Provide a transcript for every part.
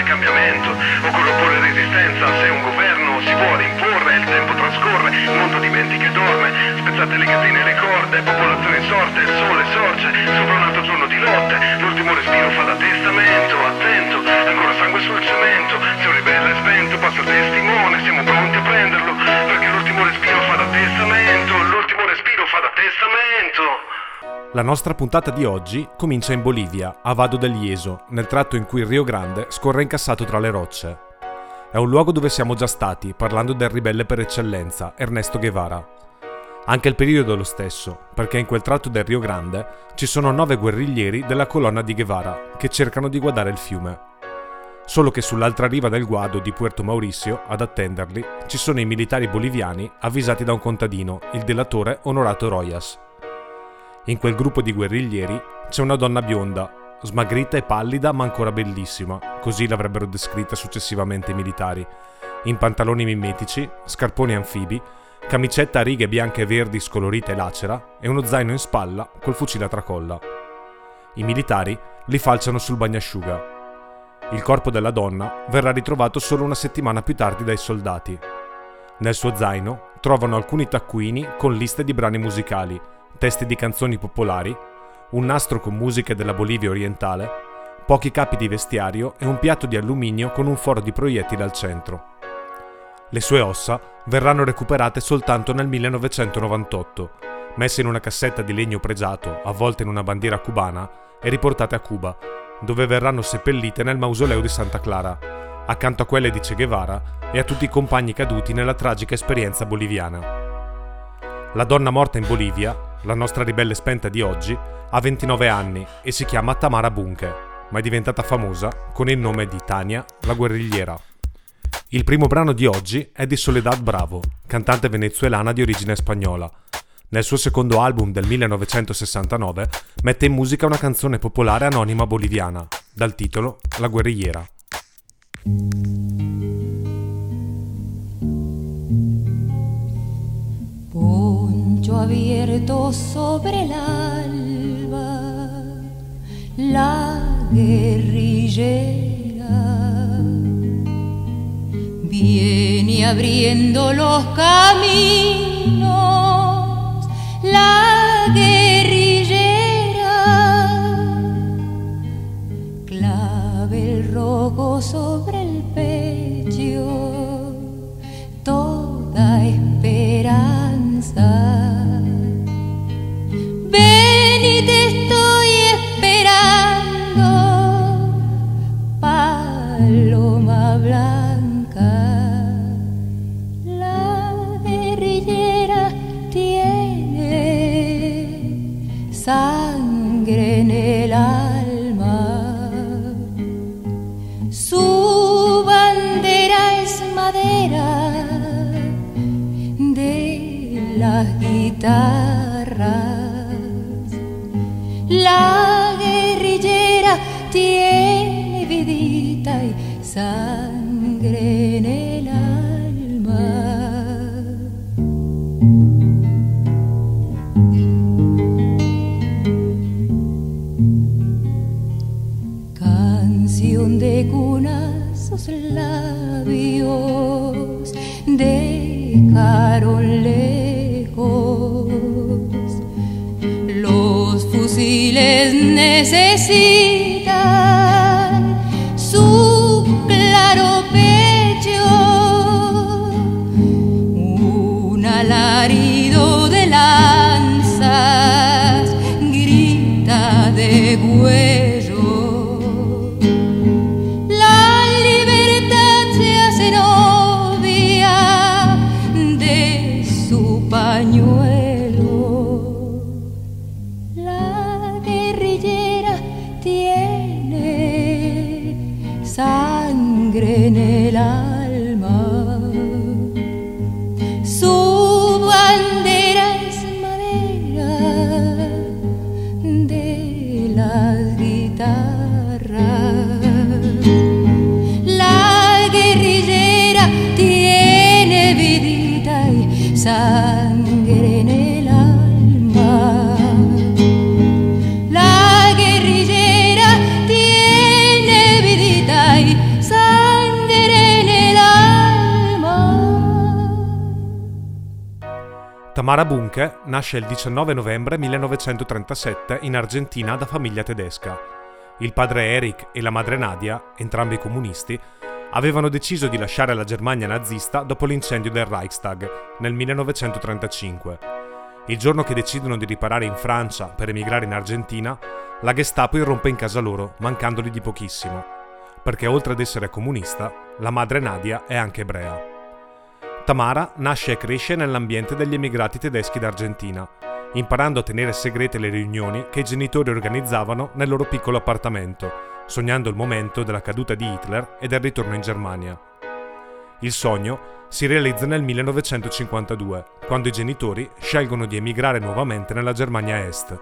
grande cambiamento. Occorre opporre resistenza se un governo si vuole imporre, il tempo trascorre, il mondo dimentica e dorme, spezzate le catene e le corde, popolazione sorte, il sole sorge, sopra un altro giorno di lotte, l'ultimo respiro fa da testamento, attento, ancora sangue sul cemento, se un ribelle è spento passa il testimone, siamo pronti a prenderlo, perché l'ultimo respiro fa da testamento, l'ultimo respiro fa da testamento. La nostra puntata di oggi comincia in Bolivia, a Vado del Ieso, nel tratto in cui il Rio Grande scorre incassato tra le rocce. È un luogo dove siamo già stati, parlando del ribelle per eccellenza, Ernesto Guevara. Anche il periodo è lo stesso, perché in quel tratto del Rio Grande ci sono nove guerriglieri della colonna di Guevara che cercano di guardare il fiume. Solo che sull'altra riva del guado di Puerto Mauricio, ad attenderli, ci sono i militari boliviani avvisati da un contadino, il delatore Onorato Royas. In quel gruppo di guerriglieri c'è una donna bionda, smagrita e pallida ma ancora bellissima, così l'avrebbero descritta successivamente i militari, in pantaloni mimetici, scarponi anfibi, camicetta a righe bianche e verdi scolorita e lacera e uno zaino in spalla col fucile a tracolla. I militari li falciano sul bagnasciuga. Il corpo della donna verrà ritrovato solo una settimana più tardi dai soldati. Nel suo zaino trovano alcuni taccuini con liste di brani musicali, testi di canzoni popolari, un nastro con musiche della Bolivia orientale, pochi capi di vestiario e un piatto di alluminio con un foro di proiettili al centro. Le sue ossa verranno recuperate soltanto nel 1998, messe in una cassetta di legno pregiato, avvolte in una bandiera cubana e riportate a Cuba, dove verranno seppellite nel mausoleo di Santa Clara, accanto a quelle di Che Guevara e a tutti i compagni caduti nella tragica esperienza boliviana. La donna morta in Bolivia la nostra ribelle spenta di oggi, ha 29 anni e si chiama Tamara Bunke, ma è diventata famosa con il nome di Tania la guerrigliera. Il primo brano di oggi è di Soledad Bravo, cantante venezuelana di origine spagnola. Nel suo secondo album del 1969 mette in musica una canzone popolare anonima boliviana, dal titolo La guerrigliera. Abierto sobre el alba, la guerrillera. Viene abriendo los caminos, la La guerrillera tiene vidita y sangre necesitan su claro pecho, un alarido de sangre en el alma. La guerrillera tiene vidita y sangre en el alma. Tamara Bunke nasce il 19 novembre 1937 in Argentina da famiglia tedesca. Il padre Eric e la madre Nadia, entrambi comunisti, avevano deciso di lasciare la Germania nazista dopo l'incendio del Reichstag nel 1935. Il giorno che decidono di riparare in Francia per emigrare in Argentina, la Gestapo irrompe in casa loro, mancandoli di pochissimo, perché oltre ad essere comunista, la madre Nadia è anche ebrea. Tamara nasce e cresce nell'ambiente degli emigrati tedeschi d'Argentina, imparando a tenere segrete le riunioni che i genitori organizzavano nel loro piccolo appartamento, sognando il momento della caduta di Hitler e del ritorno in Germania. Il sogno si realizza nel 1952, quando i genitori scelgono di emigrare nuovamente nella Germania Est.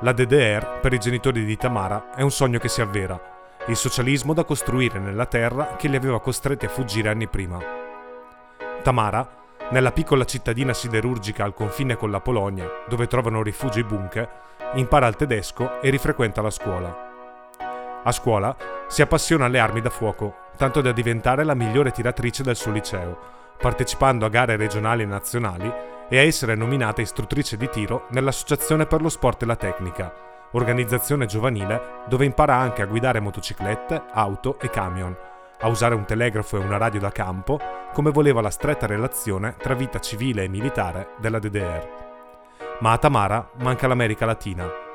La DDR, per i genitori di Tamara, è un sogno che si avvera, il socialismo da costruire nella terra che li aveva costretti a fuggire anni prima. Tamara, nella piccola cittadina siderurgica al confine con la Polonia, dove trovano rifugio i bunker, impara il tedesco e rifrequenta la scuola. A scuola si appassiona alle armi da fuoco, tanto da diventare la migliore tiratrice del suo liceo, partecipando a gare regionali e nazionali e a essere nominata istruttrice di tiro nell'Associazione per lo Sport e la Tecnica, organizzazione giovanile dove impara anche a guidare motociclette, auto e camion, a usare un telegrafo e una radio da campo, come voleva la stretta relazione tra vita civile e militare della DDR. Ma a Tamara manca l'America Latina.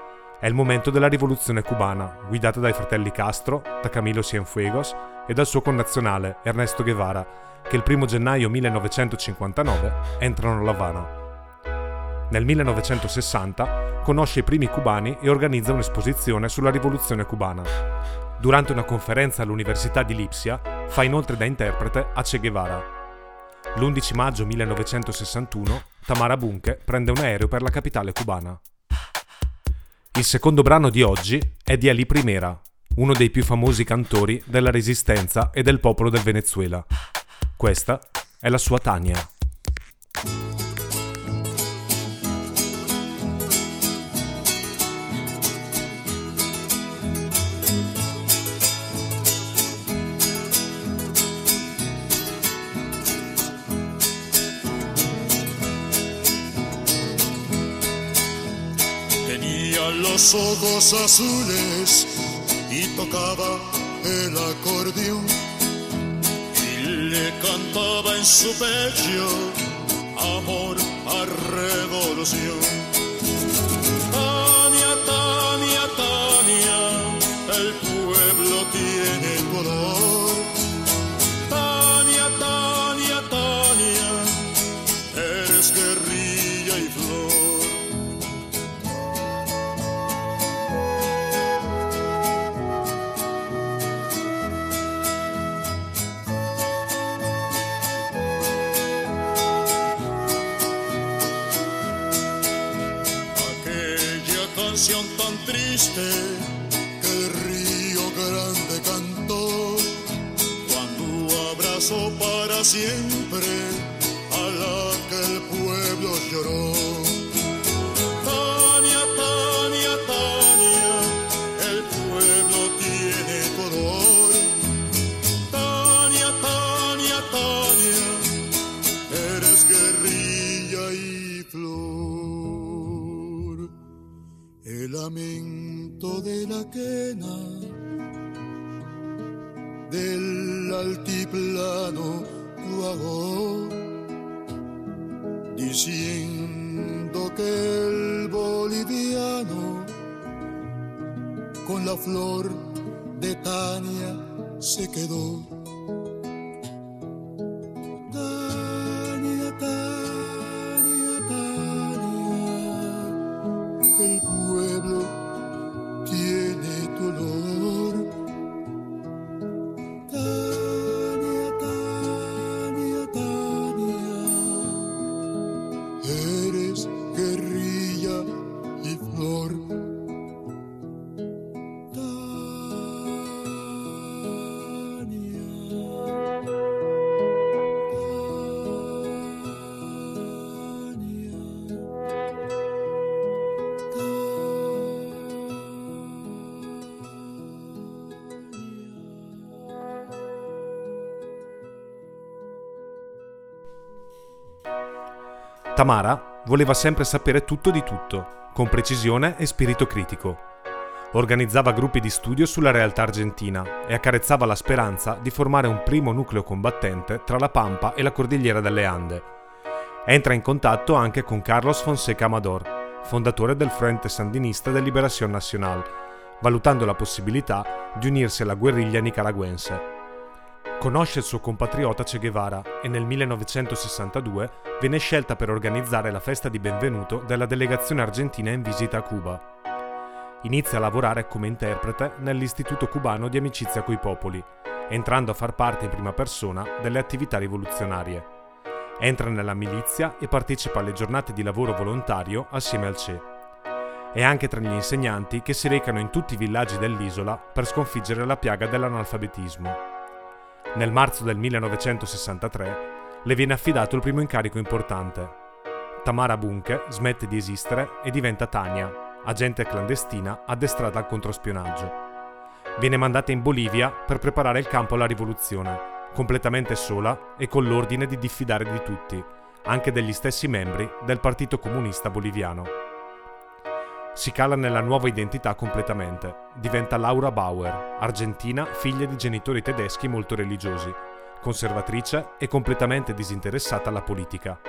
È il momento della rivoluzione cubana, guidata dai fratelli Castro, da Camilo Cienfuegos e dal suo connazionale Ernesto Guevara, che il 1 gennaio 1959 entrano a La Habana. Nel 1960 conosce i primi cubani e organizza un'esposizione sulla rivoluzione cubana. Durante una conferenza all'Università di Lipsia fa inoltre da interprete a Che Guevara. L'11 maggio 1961 Tamara Bunke prende un aereo per la capitale cubana. Il secondo brano di oggi è di Ali Primera, uno dei più famosi cantori della resistenza e del popolo del Venezuela. Questa è la sua Tania. Los ojos azules y tocaba el acordeón y le cantaba en su pecho amor a revolución. Que el río grande cantó cuando abrazó para siempre la quena del altiplano cuajó diciendo que el boliviano con la flor de Tania se quedó. Tamara voleva sempre sapere tutto di tutto, con precisione e spirito critico. Organizzava gruppi di studio sulla realtà argentina e accarezzava la speranza di formare un primo nucleo combattente tra la Pampa e la Cordigliera delle Ande. Entra in contatto anche con Carlos Fonseca Amador, fondatore del Frente Sandinista de Liberación Nacional, valutando la possibilità di unirsi alla guerriglia nicaraguense. Conosce il suo compatriota Che Guevara e nel 1962 viene scelta per organizzare la festa di benvenuto della delegazione argentina in visita a Cuba. Inizia a lavorare come interprete nell'Istituto cubano di amicizia coi popoli, entrando a far parte in prima persona delle attività rivoluzionarie. Entra nella milizia e partecipa alle giornate di lavoro volontario assieme al CE. È anche tra gli insegnanti che si recano in tutti i villaggi dell'isola per sconfiggere la piaga dell'analfabetismo. Nel marzo del 1963 le viene affidato il primo incarico importante. Tamara Bunke smette di esistere e diventa Tania, agente clandestina addestrata al controspionaggio. Viene mandata in Bolivia per preparare il campo alla rivoluzione, completamente sola e con l'ordine di diffidare di tutti, anche degli stessi membri del Partito Comunista Boliviano. Si cala nella nuova identità completamente. Diventa Laura Bauer, argentina, figlia di genitori tedeschi molto religiosi, conservatrice e completamente disinteressata alla politica.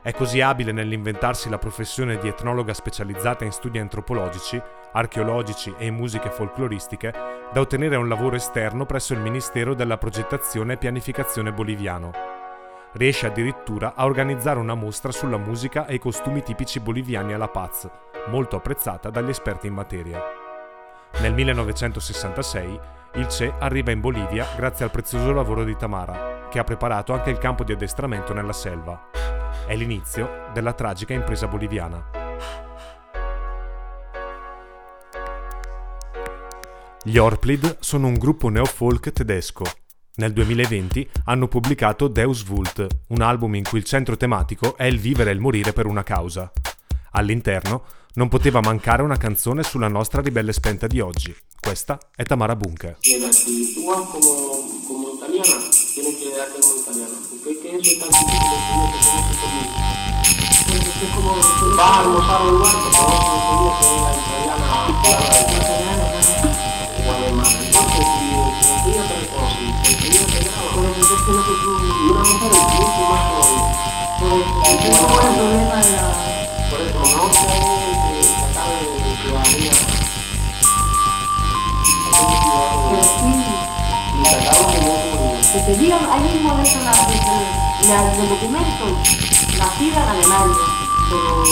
È così abile nell'inventarsi la professione di etnologa specializzata in studi antropologici, archeologici e in musiche folcloristiche da ottenere un lavoro esterno presso il Ministero della Progettazione e Pianificazione boliviano. Riesce addirittura a organizzare una mostra sulla musica e i costumi tipici boliviani alla Paz, molto apprezzata dagli esperti in materia. Nel 1966 il CE arriva in Bolivia grazie al prezioso lavoro di Tamara, che ha preparato anche il campo di addestramento nella selva. È l'inizio della tragica impresa boliviana. Gli Orplid sono un gruppo neofolk tedesco. Nel 2020 hanno pubblicato Deus Vult, un album in cui il centro tematico è il vivere e il morire per una causa. All'interno non poteva mancare una canzone sulla nostra ribelle spenta di oggi. Questa è Tamara Bunker. además. Entonces, si una mujer es más el problema de? Por eso, no de mismo de eso, la, la, documento, nacida en Alemania, pero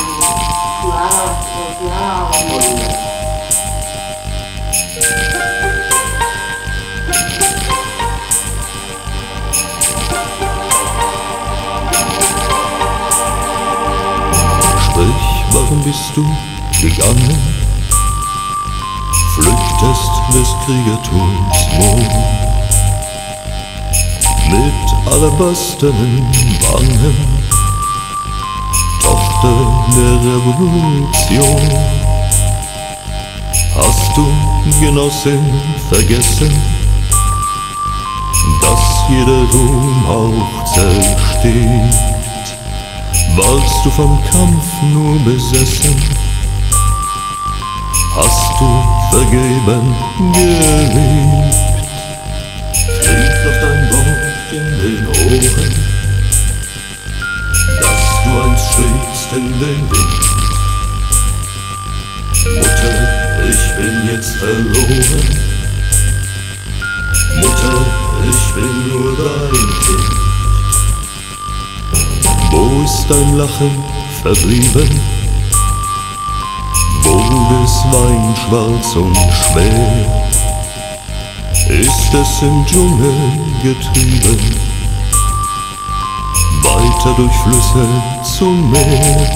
ciudadana, ciudadana, ciudadana. Warum bist du gegangen? Flüchtest des Kriegertums Mond. Mit alabasternen Wangen, Tochter der Revolution. Hast du, Genossin, vergessen, dass jeder Ruhm auch zersteht? Warst du vom Kampf nur besessen? Hast du vergeben gelebt? Fliegt doch dein Wort in den Ohren, dass du einst schlägst in den Wind. Mutter, ich bin jetzt verloren. Mutter, ich bin dein Lachen verblieben? Wodes Wein schwarz und schwer? Ist es im Dschungel getrieben? Weiter durch Flüsse zum Meer?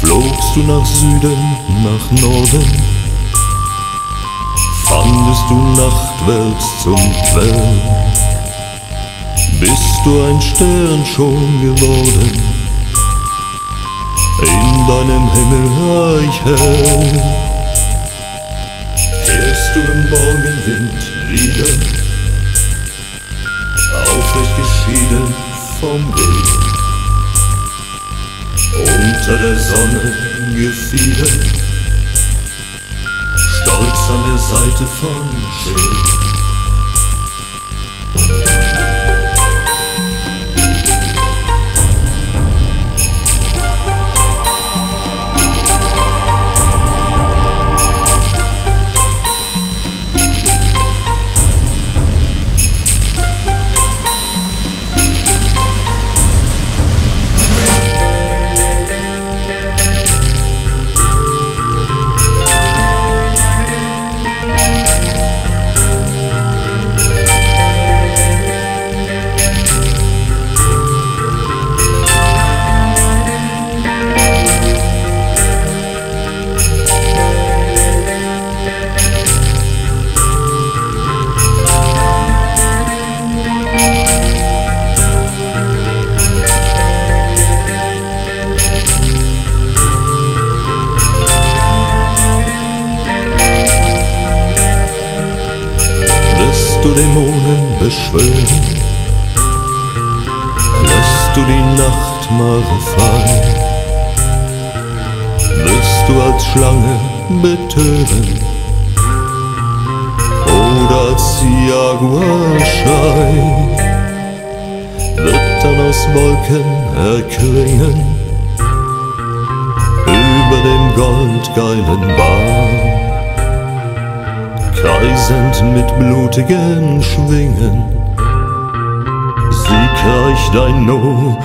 Flogst du nach Süden, nach Norden? Fandest du nachtwärts zum Quell? Bist du ein Stern schon geworden? In deinem Himmelreich hell. Fährst du im Morgenwind wieder? Aufrecht geschieden vom Weg. unter der Sonne gefiedert, stolz an der Seite von Schild. Betören? Oder als Jaguar-Schrei? Wird dann aus Wolken erklingen? Über dem goldgeilen Bar? kreisend mit blutigen Schwingen. Siegreich dein No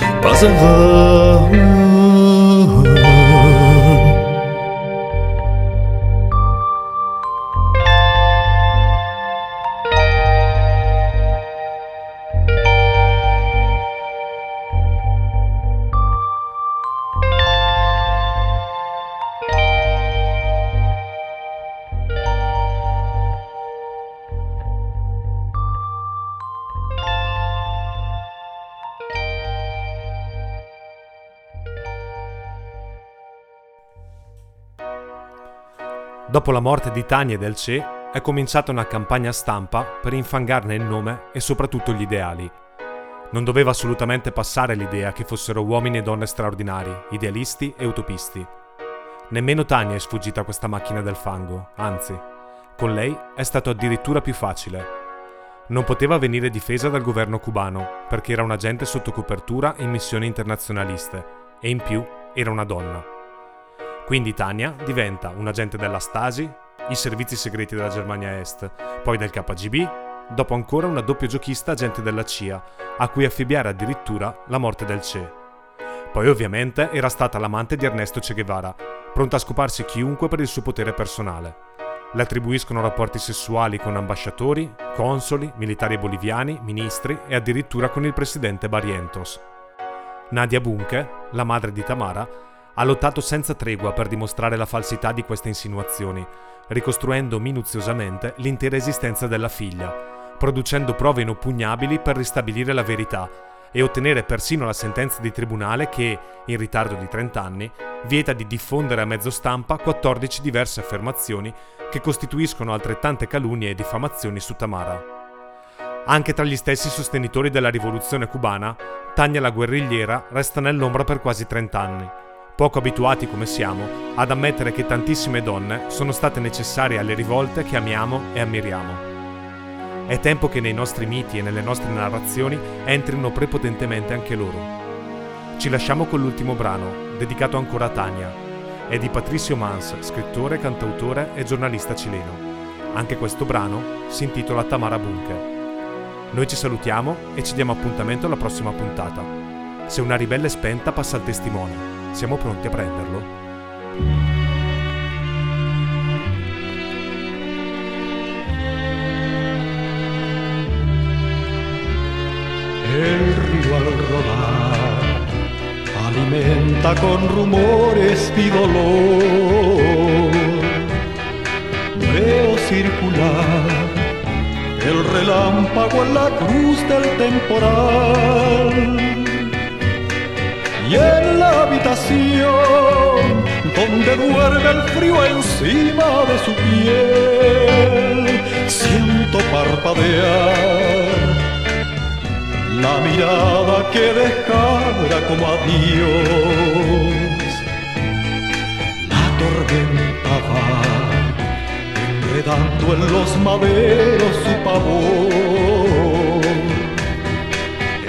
Dopo la morte di Tania e del Che, è cominciata una campagna stampa per infangarne il nome e soprattutto gli ideali. Non doveva assolutamente passare l'idea che fossero uomini e donne straordinari, idealisti e utopisti. Nemmeno Tania è sfuggita a questa macchina del fango, anzi, con lei è stato addirittura più facile. Non poteva venire difesa dal governo cubano perché era un agente sotto copertura in missioni internazionaliste e in più era una donna. Quindi Tania diventa un agente della Stasi, i servizi segreti della Germania Est, poi del KGB, dopo ancora una doppio giochista agente della CIA, a cui affibbiare addirittura la morte del Che. Poi ovviamente era stata l'amante di Ernesto Che Guevara, pronta a scoparsi chiunque per il suo potere personale. Le attribuiscono rapporti sessuali con ambasciatori, consoli, militari boliviani, ministri e addirittura con il presidente Barrientos. Nadia Bunke, la madre di Tamara, ha lottato senza tregua per dimostrare la falsità di queste insinuazioni, ricostruendo minuziosamente l'intera esistenza della figlia, producendo prove inoppugnabili per ristabilire la verità e ottenere persino la sentenza di tribunale che, in ritardo di 30 anni, vieta di diffondere a mezzo stampa 14 diverse affermazioni che costituiscono altrettante calunnie e diffamazioni su Tamara. Anche tra gli stessi sostenitori della rivoluzione cubana, Tania la guerrigliera resta nell'ombra per quasi 30 anni, poco abituati come siamo ad ammettere che tantissime donne sono state necessarie alle rivolte che amiamo e ammiriamo. È tempo che nei nostri miti e nelle nostre narrazioni entrino prepotentemente anche loro. Ci lasciamo con l'ultimo brano, dedicato ancora a Tania. È di Patricio Mans, scrittore, cantautore e giornalista cileno. Anche questo brano si intitola Tamara Bunke. Noi ci salutiamo e ci diamo appuntamento alla prossima puntata. Se una ribelle spenta passa al testimone. Siamo pronti a prenderlo? El río al rodar alimenta con rumores mi dolor. Veo circular el relámpago en la cruz del temporal. Y en la habitación donde duerme el frío encima de su piel, siento parpadear la mirada que dejara como adiós tormenta va enredando en los maderos su pavor.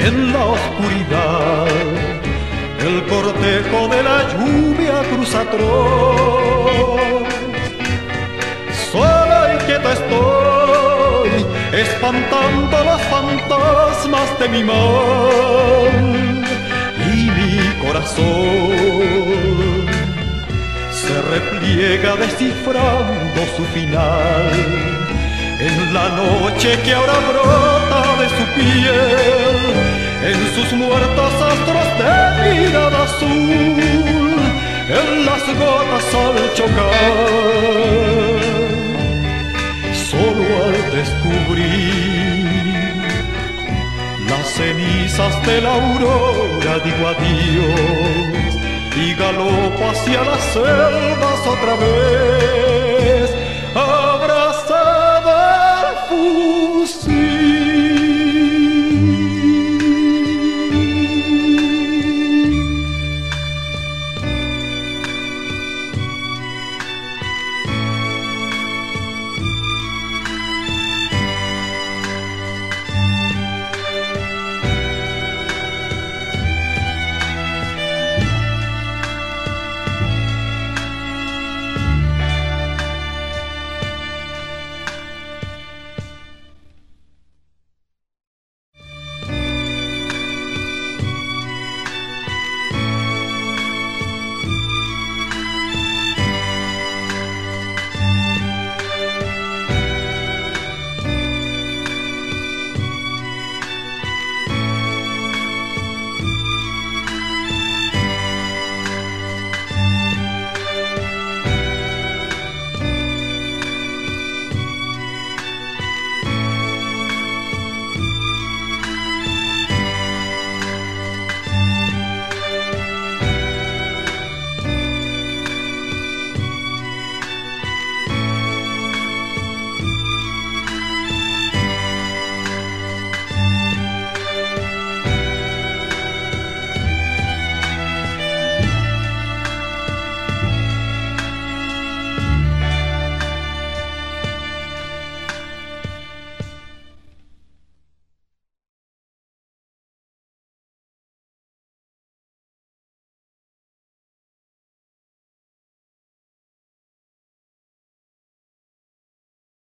En la oscuridad, cortejo de la lluvia cruza atroz. Sola y quieta estoy, espantando los fantasmas de mi mal y mi corazón se repliega descifrando su final en la noche que ahora brota de su piel, en sus mirada en las gotas al chocar, solo al descubrir las cenizas de la aurora digo adiós y galopo hacia las selvas otra vez.